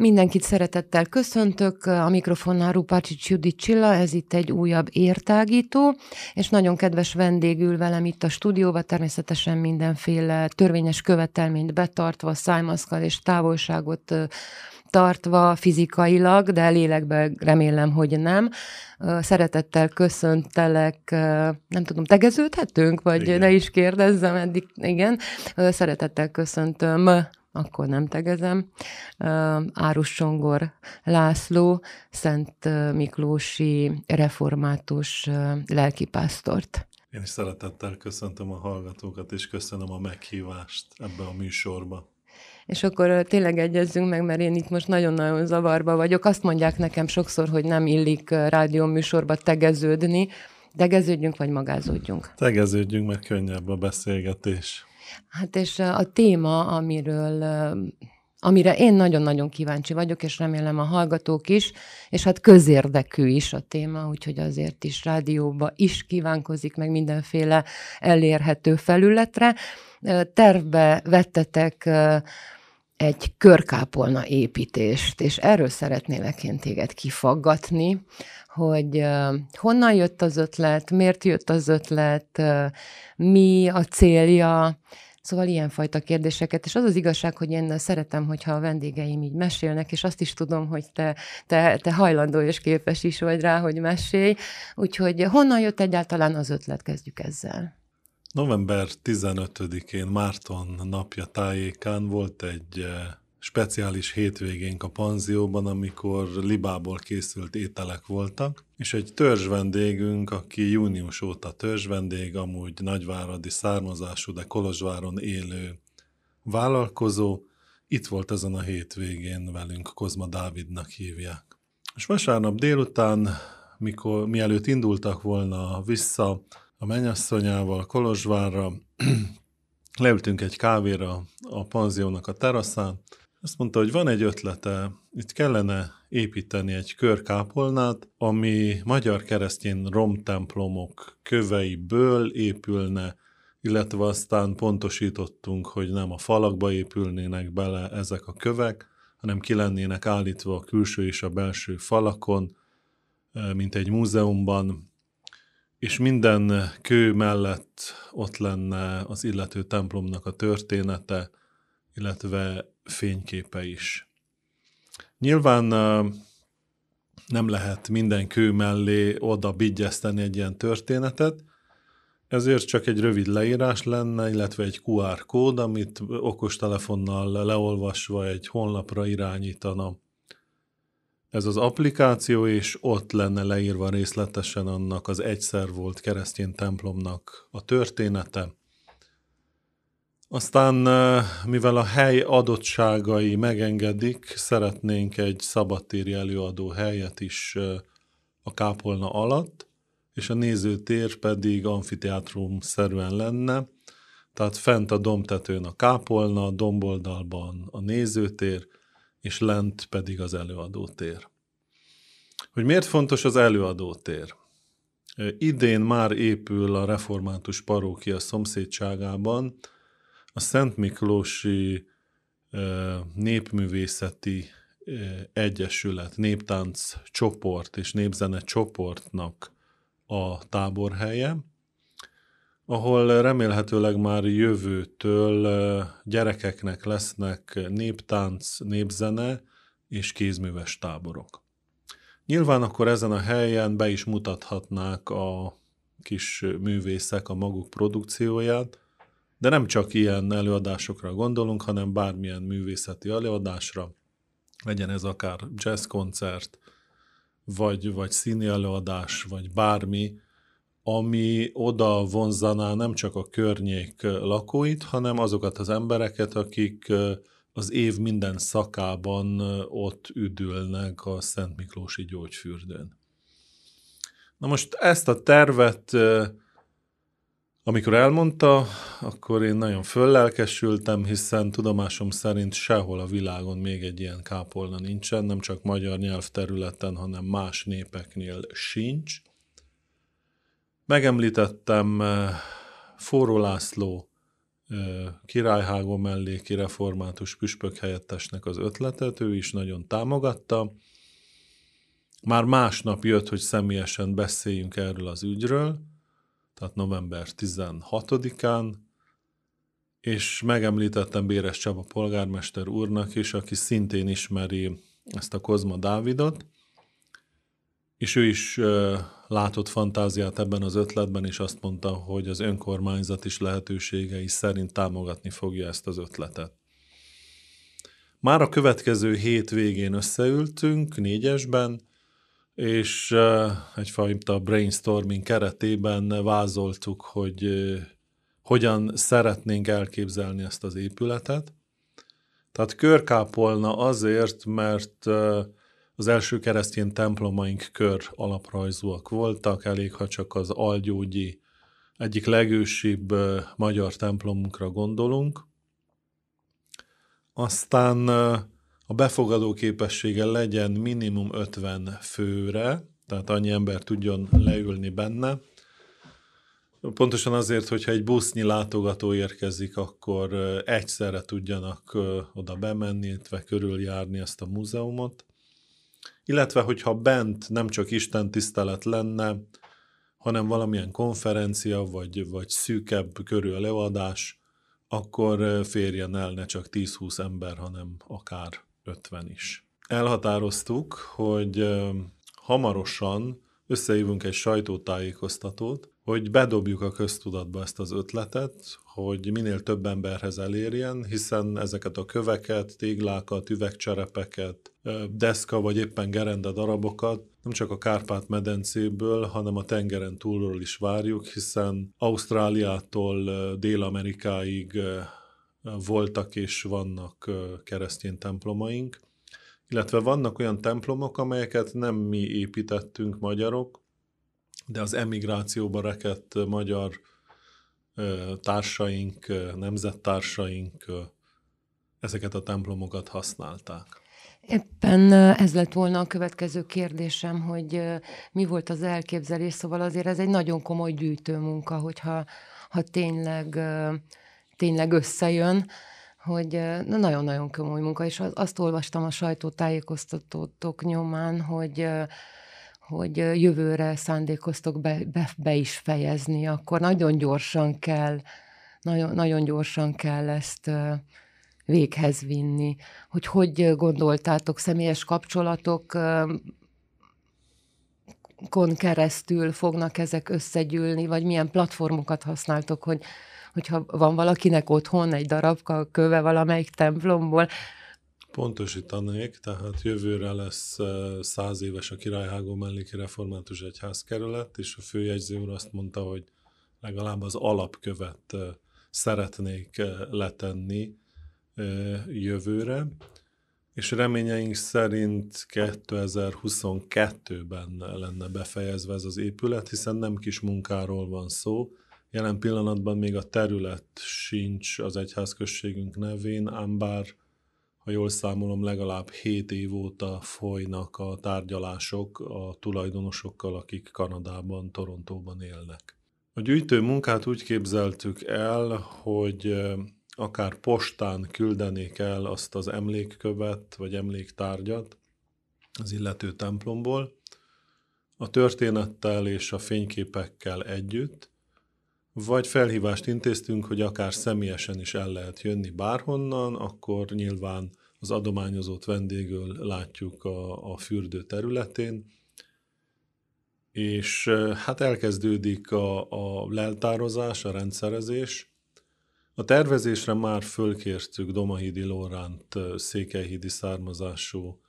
Mindenkit szeretettel köszöntök, a mikrofonnál Rupácsi Judit Csilla, ez itt egy újabb értágító, és nagyon kedves vendég ül velem itt a stúdióban, természetesen mindenféle törvényes követelményt betartva, szájmaszkal és távolságot tartva fizikailag, de lélekben remélem, hogy nem. Szeretettel köszöntelek, nem tudom, tegeződhetünk, vagy igen. ne is kérdezzem eddig, igen. Szeretettel köszöntöm akkor nem tegezem, Árus Csongor László, Szent Miklósi református lelkipásztort. Én is szeretettel köszöntöm a hallgatókat, és köszönöm a meghívást ebbe a műsorba. És akkor tényleg egyezzünk meg, mert én itt most nagyon-nagyon zavarba vagyok. Azt mondják nekem sokszor, hogy nem illik rádió műsorba tegeződni. Tegeződjünk, vagy magázódjunk? Tegeződjünk, mert könnyebb a beszélgetés. Hát és a téma, amiről amire én nagyon-nagyon kíváncsi vagyok, és remélem a hallgatók is, és hát közérdekű is a téma, úgyhogy azért is rádióba is kívánkozik meg mindenféle elérhető felületre. Tervbe vettetek egy körkápolna építést, és erről szeretnélek én téged kifaggatni, hogy honnan jött az ötlet, miért jött az ötlet, mi a célja, Szóval ilyenfajta kérdéseket, és az az igazság, hogy én szeretem, hogyha a vendégeim így mesélnek, és azt is tudom, hogy te, te, te hajlandó és képes is vagy rá, hogy mesélj. Úgyhogy honnan jött egyáltalán az ötlet, kezdjük ezzel. November 15-én Márton napja tájékán volt egy speciális hétvégénk a panzióban, amikor libából készült ételek voltak, és egy törzsvendégünk, aki június óta törzsvendég, amúgy nagyváradi származású, de Kolozsváron élő vállalkozó, itt volt ezen a hétvégén velünk, Kozma Dávidnak hívják. És vasárnap délután, mikor, mielőtt indultak volna vissza a mennyasszonyával Kolozsvárra, leültünk egy kávéra a panziónak a teraszán, azt mondta, hogy van egy ötlete, itt kellene építeni egy körkápolnát, ami magyar keresztény romtemplomok köveiből épülne, illetve aztán pontosítottunk, hogy nem a falakba épülnének bele ezek a kövek, hanem ki lennének állítva a külső és a belső falakon, mint egy múzeumban, és minden kő mellett ott lenne az illető templomnak a története, illetve fényképe is. Nyilván nem lehet minden kő mellé oda bigyeszteni egy ilyen történetet, ezért csak egy rövid leírás lenne, illetve egy QR kód, amit okostelefonnal leolvasva egy honlapra irányítana. Ez az applikáció, és ott lenne leírva részletesen annak az egyszer volt keresztény templomnak a története, aztán, mivel a hely adottságai megengedik, szeretnénk egy szabadtéri előadó helyet is a kápolna alatt, és a nézőtér pedig amfiteátrum-szerűen lenne, tehát fent a domtetőn a kápolna, domboldalban a nézőtér, és lent pedig az előadótér. Hogy miért fontos az előadótér? Idén már épül a református parókia szomszédságában a Szent Miklósi Népművészeti Egyesület, Néptánc csoport és Népzene csoportnak a táborhelye, ahol remélhetőleg már jövőtől gyerekeknek lesznek néptánc, népzene és kézműves táborok. Nyilván akkor ezen a helyen be is mutathatnák a kis művészek a maguk produkcióját, de nem csak ilyen előadásokra gondolunk, hanem bármilyen művészeti előadásra, legyen ez akár jazzkoncert, vagy, vagy színi előadás, vagy bármi, ami oda vonzaná nem csak a környék lakóit, hanem azokat az embereket, akik az év minden szakában ott üdülnek a Szent Miklósi gyógyfürdőn. Na most ezt a tervet, amikor elmondta, akkor én nagyon föllelkesültem, hiszen tudomásom szerint sehol a világon még egy ilyen kápolna nincsen, nem csak magyar nyelvterületen, hanem más népeknél sincs. Megemlítettem Forró László királyhágó melléki református püspök helyettesnek az ötletet, ő is nagyon támogatta. Már másnap jött, hogy személyesen beszéljünk erről az ügyről, tehát november 16-án, és megemlítettem Béres Csaba polgármester úrnak is, aki szintén ismeri ezt a Kozma Dávidot, és ő is látott fantáziát ebben az ötletben, és azt mondta, hogy az önkormányzat is lehetőségei szerint támogatni fogja ezt az ötletet. Már a következő hét végén összeültünk négyesben, és egyfajta brainstorming keretében vázoltuk, hogy hogyan szeretnénk elképzelni ezt az épületet. Tehát körkápolna azért, mert az első keresztény templomaink kör alaprajzúak voltak, elég ha csak az algyógyi egyik legősibb magyar templomunkra gondolunk. Aztán a befogadó képessége legyen minimum 50 főre, tehát annyi ember tudjon leülni benne. Pontosan azért, hogyha egy busznyi látogató érkezik, akkor egyszerre tudjanak oda bemenni, illetve körüljárni ezt a múzeumot illetve hogyha bent nem csak Isten tisztelet lenne, hanem valamilyen konferencia, vagy, vagy szűkebb körül előadás, akkor férjen el ne csak 10-20 ember, hanem akár 50 is. Elhatároztuk, hogy hamarosan összehívunk egy sajtótájékoztatót, hogy bedobjuk a köztudatba ezt az ötletet, hogy minél több emberhez elérjen, hiszen ezeket a köveket, téglákat, üvegcserepeket, deszka vagy éppen gerenda darabokat nem csak a Kárpát-medencéből, hanem a tengeren túlról is várjuk, hiszen Ausztráliától Dél-Amerikáig voltak és vannak keresztény templomaink, illetve vannak olyan templomok, amelyeket nem mi építettünk magyarok, de az emigrációba rekedt magyar társaink, nemzettársaink ezeket a templomokat használták. Éppen ez lett volna a következő kérdésem, hogy mi volt az elképzelés, szóval azért ez egy nagyon komoly gyűjtőmunka, hogyha ha tényleg, tényleg összejön, hogy nagyon-nagyon komoly munka, és azt olvastam a sajtótájékoztatótok nyomán, hogy hogy jövőre szándékoztok be, be, be is fejezni, akkor nagyon gyorsan kell, nagyon, nagyon gyorsan kell ezt véghez vinni. Hogy hogy gondoltátok, személyes kapcsolatok kon keresztül fognak ezek összegyűlni, vagy milyen platformokat használtok, hogy hogyha van valakinek otthon egy darabka köve valamelyik templomból, Pontosítanék, tehát jövőre lesz száz éves a Királyhágó melléki református egyházkerület, és a főjegyző úr azt mondta, hogy legalább az alapkövet szeretnék letenni jövőre, és reményeink szerint 2022-ben lenne befejezve ez az épület, hiszen nem kis munkáról van szó. Jelen pillanatban még a terület sincs az egyházközségünk nevén, ám bár ha jól számolom, legalább 7 év óta folynak a tárgyalások a tulajdonosokkal, akik Kanadában, Torontóban élnek. A gyűjtő munkát úgy képzeltük el, hogy akár postán küldenék el azt az emlékkövet, vagy emléktárgyat az illető templomból, a történettel és a fényképekkel együtt, vagy felhívást intéztünk, hogy akár személyesen is el lehet jönni bárhonnan, akkor nyilván az adományozót vendégül látjuk a, a fürdő területén, és hát elkezdődik a, a leltározás, a rendszerezés. A tervezésre már fölkértük Domahidi Lóránt, székelyhídi származású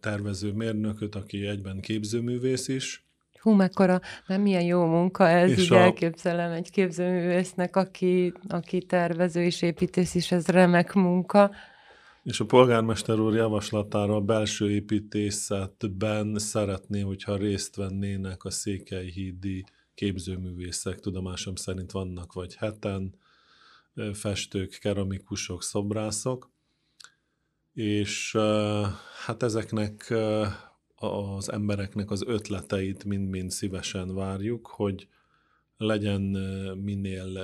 tervezőmérnököt, aki egyben képzőművész is, Hú, mekkora, nem milyen jó munka ez, és így a... elképzelem egy képzőművésznek, aki, aki tervező és építész is, ez remek munka. És a polgármester úr javaslatára a belső építészetben szeretné, hogyha részt vennének a Székelyhídi képzőművészek. Tudomásom szerint vannak vagy heten, festők, keramikusok, szobrászok, és hát ezeknek az embereknek az ötleteit mind-mind szívesen várjuk, hogy legyen minél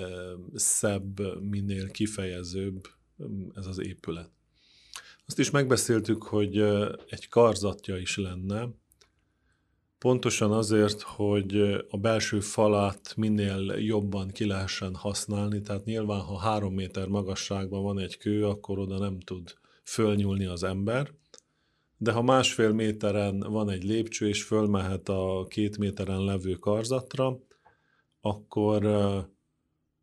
szebb, minél kifejezőbb ez az épület. Azt is megbeszéltük, hogy egy karzatja is lenne, pontosan azért, hogy a belső falát minél jobban ki lehessen használni, tehát nyilván, ha három méter magasságban van egy kő, akkor oda nem tud fölnyúlni az ember, de ha másfél méteren van egy lépcső, és fölmehet a két méteren levő karzatra, akkor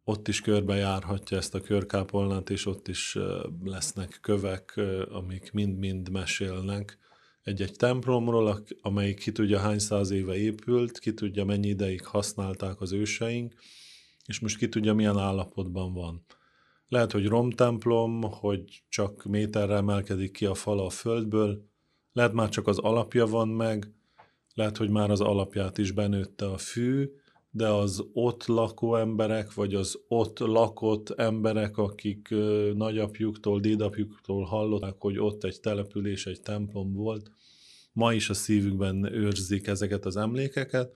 ott is körbejárhatja ezt a körkápolnát, és ott is lesznek kövek, amik mind-mind mesélnek egy-egy templomról, amelyik ki tudja hány száz éve épült, ki tudja mennyi ideig használták az őseink, és most ki tudja milyen állapotban van. Lehet, hogy romtemplom, hogy csak méterre emelkedik ki a fala a földből, lehet már csak az alapja van meg, lehet, hogy már az alapját is benőtte a fű, de az ott lakó emberek, vagy az ott lakott emberek, akik nagyapjuktól, dédapjuktól hallották, hogy ott egy település, egy templom volt, ma is a szívükben őrzik ezeket az emlékeket,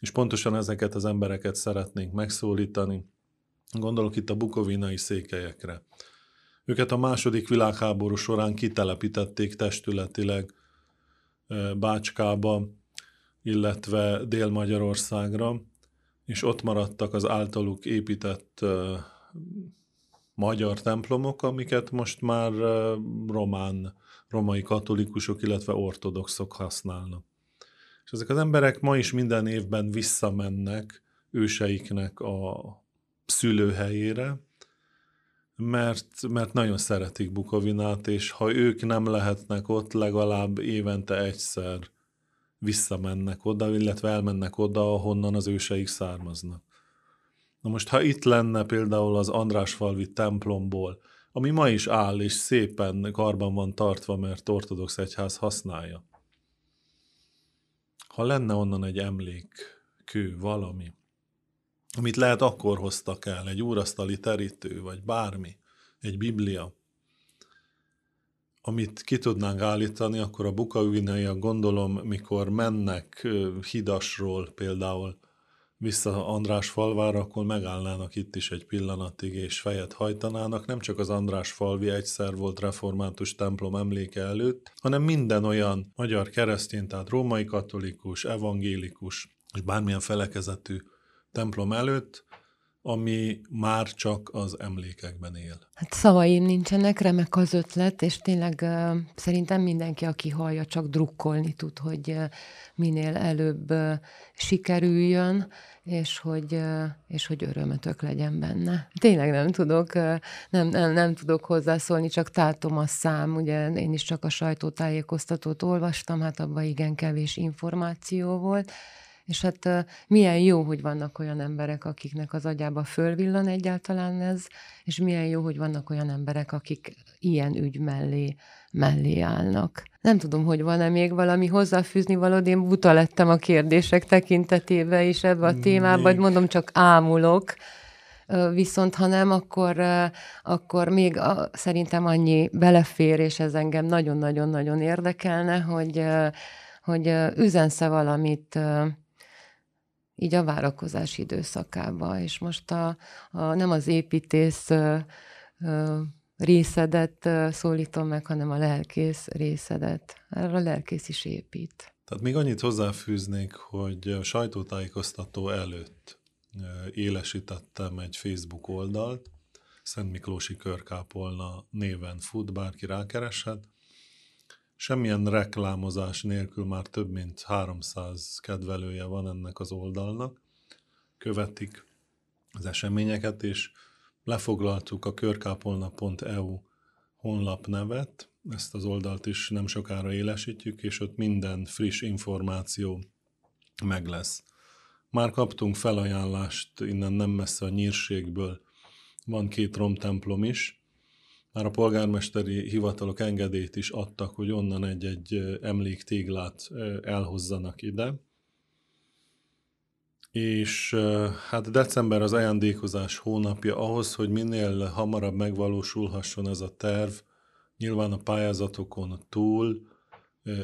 és pontosan ezeket az embereket szeretnénk megszólítani. Gondolok itt a bukovinai székelyekre. Őket a második világháború során kitelepítették testületileg Bácskába, illetve Dél-Magyarországra, és ott maradtak az általuk épített magyar templomok, amiket most már román, romai katolikusok, illetve ortodoxok használnak. És ezek az emberek ma is minden évben visszamennek őseiknek a szülőhelyére, mert, mert nagyon szeretik Bukovinát, és ha ők nem lehetnek ott, legalább évente egyszer visszamennek oda, illetve elmennek oda, ahonnan az őseik származnak. Na most, ha itt lenne például az Andrásfalvi templomból, ami ma is áll, és szépen karban van tartva, mert ortodox egyház használja. Ha lenne onnan egy emlékkő, valami, amit lehet akkor hoztak el, egy úrasztali terítő, vagy bármi, egy biblia, amit ki tudnánk állítani, akkor a bukaüvinaiak gondolom, mikor mennek hidasról például vissza András falvára, akkor megállnának itt is egy pillanatig, és fejet hajtanának. Nem csak az András falvi egyszer volt református templom emléke előtt, hanem minden olyan magyar keresztény, tehát római katolikus, evangélikus, és bármilyen felekezetű templom előtt, ami már csak az emlékekben él. Hát szavaim nincsenek, remek az ötlet, és tényleg szerintem mindenki, aki hallja, csak drukkolni tud, hogy minél előbb sikerüljön, és hogy, és hogy örömötök legyen benne. Tényleg nem tudok, nem, nem, nem tudok hozzászólni, csak tátom a szám, ugye én is csak a sajtótájékoztatót olvastam, hát abban igen kevés információ volt, és hát milyen jó, hogy vannak olyan emberek, akiknek az agyába fölvillan egyáltalán ez, és milyen jó, hogy vannak olyan emberek, akik ilyen ügy mellé, mellé állnak. Nem tudom, hogy van-e még valami hozzáfűzni valód, én buta lettem a kérdések tekintetében is ebbe a témába, vagy mondom, csak ámulok, viszont ha nem, akkor, akkor még a, szerintem annyi belefér, és ez engem nagyon-nagyon-nagyon érdekelne, hogy, hogy üzensze valamit így a várakozás időszakába, és most a, a, nem az építész ö, ö, részedet szólítom meg, hanem a lelkész részedet. Erre a lelkész is épít. Tehát még annyit hozzáfűznék, hogy a sajtótájékoztató előtt élesítettem egy Facebook oldalt, Szent Miklósi Körkápolna néven fut, bárki rákereshet, Semmilyen reklámozás nélkül már több mint 300 kedvelője van ennek az oldalnak. Követik az eseményeket, és lefoglaltuk a körkápolna.eu honlap nevet, ezt az oldalt is nem sokára élesítjük, és ott minden friss információ meg lesz. Már kaptunk felajánlást innen nem messze a nyírségből, van két romtemplom is, már a polgármesteri hivatalok engedélyt is adtak, hogy onnan egy-egy emléktéglát elhozzanak ide. És hát december az ajándékozás hónapja ahhoz, hogy minél hamarabb megvalósulhasson ez a terv, nyilván a pályázatokon túl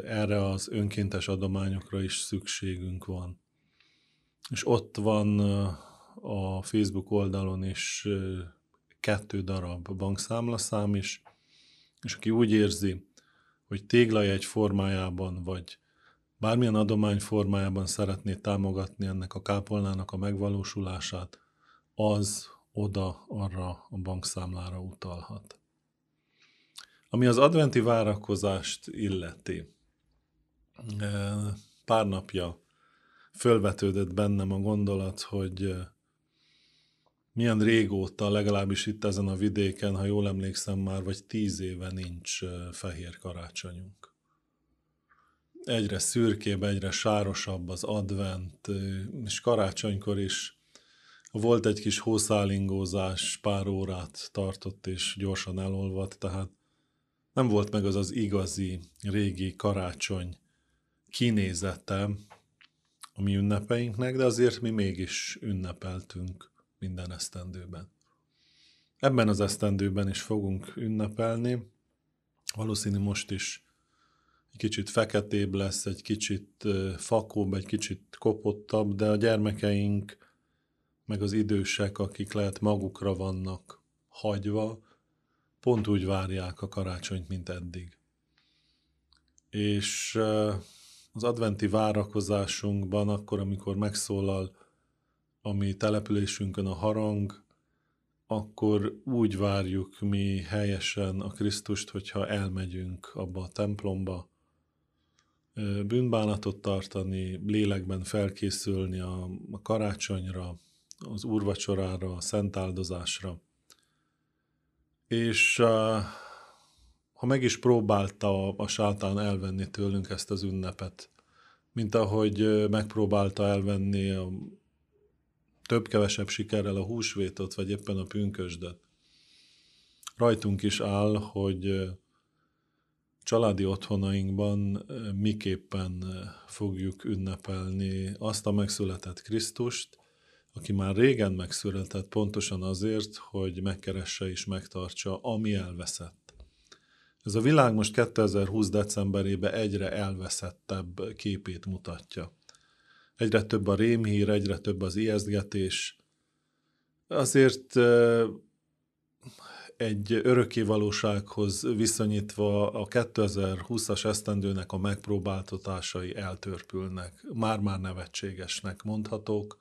erre az önkéntes adományokra is szükségünk van. És ott van a Facebook oldalon is kettő darab bankszámlaszám is, és aki úgy érzi, hogy téglajegy formájában, vagy bármilyen adomány formájában szeretné támogatni ennek a kápolnának a megvalósulását, az oda arra a bankszámlára utalhat. Ami az adventi várakozást illeti, pár napja fölvetődött bennem a gondolat, hogy milyen régóta, legalábbis itt ezen a vidéken, ha jól emlékszem már, vagy tíz éve nincs fehér karácsonyunk. Egyre szürkébb, egyre sárosabb az advent, és karácsonykor is volt egy kis hószálingózás, pár órát tartott, és gyorsan elolvadt, tehát nem volt meg az az igazi, régi karácsony kinézete a mi ünnepeinknek, de azért mi mégis ünnepeltünk minden esztendőben. Ebben az esztendőben is fogunk ünnepelni. Valószínű most is egy kicsit feketébb lesz, egy kicsit fakóbb, egy kicsit kopottabb, de a gyermekeink, meg az idősek, akik lehet magukra vannak hagyva, pont úgy várják a karácsonyt, mint eddig. És az adventi várakozásunkban, akkor, amikor megszólal a mi településünkön a harang, akkor úgy várjuk mi helyesen a Krisztust, hogyha elmegyünk abba a templomba, bűnbánatot tartani, lélekben felkészülni a, a karácsonyra, az úrvacsorára, a szentáldozásra. És ha meg is próbálta a sátán elvenni tőlünk ezt az ünnepet, mint ahogy megpróbálta elvenni a több-kevesebb sikerrel a húsvétot, vagy éppen a pünkösdet. Rajtunk is áll, hogy családi otthonainkban miképpen fogjuk ünnepelni azt a megszületett Krisztust, aki már régen megszületett pontosan azért, hogy megkeresse és megtartsa, ami elveszett. Ez a világ most 2020. decemberében egyre elveszettebb képét mutatja. Egyre több a rémhír, egyre több az ijesztgetés. Azért egy örökké valósághoz viszonyítva a 2020-as esztendőnek a megpróbáltatásai eltörpülnek. Már-már nevetségesnek mondhatók.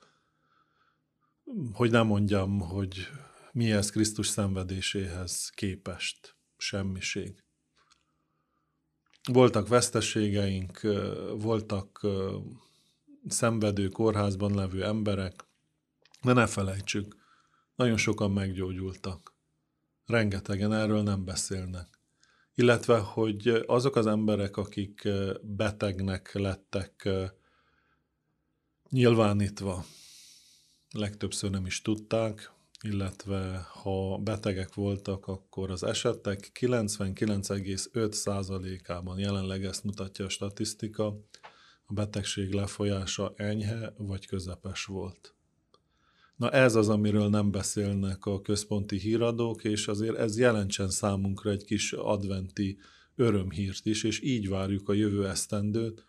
Hogy nem mondjam, hogy mi ez Krisztus szenvedéséhez képest semmiség. Voltak veszteségeink, voltak szenvedő kórházban levő emberek, de ne felejtsük, nagyon sokan meggyógyultak. Rengetegen erről nem beszélnek. Illetve, hogy azok az emberek, akik betegnek lettek nyilvánítva, legtöbbször nem is tudták, illetve ha betegek voltak, akkor az esetek 99,5%-ában jelenleg ezt mutatja a statisztika, a betegség lefolyása enyhe vagy közepes volt. Na ez az, amiről nem beszélnek a központi híradók, és azért ez jelentsen számunkra egy kis adventi örömhírt is, és így várjuk a jövő esztendőt,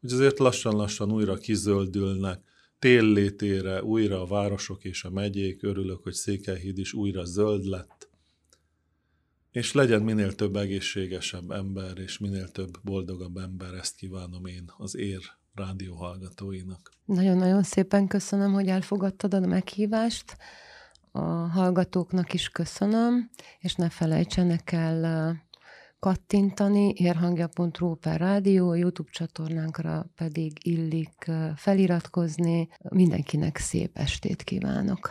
hogy azért lassan-lassan újra kizöldülnek, tél újra a városok és a megyék, örülök, hogy Székelyhíd is újra zöld lett, és legyen minél több egészségesebb ember, és minél több boldogabb ember, ezt kívánom én az ér rádió hallgatóinak. Nagyon-nagyon szépen köszönöm, hogy elfogadtad a meghívást. A hallgatóknak is köszönöm, és ne felejtsenek el kattintani, érhangja.ru per rádió, YouTube csatornánkra pedig illik feliratkozni. Mindenkinek szép estét kívánok!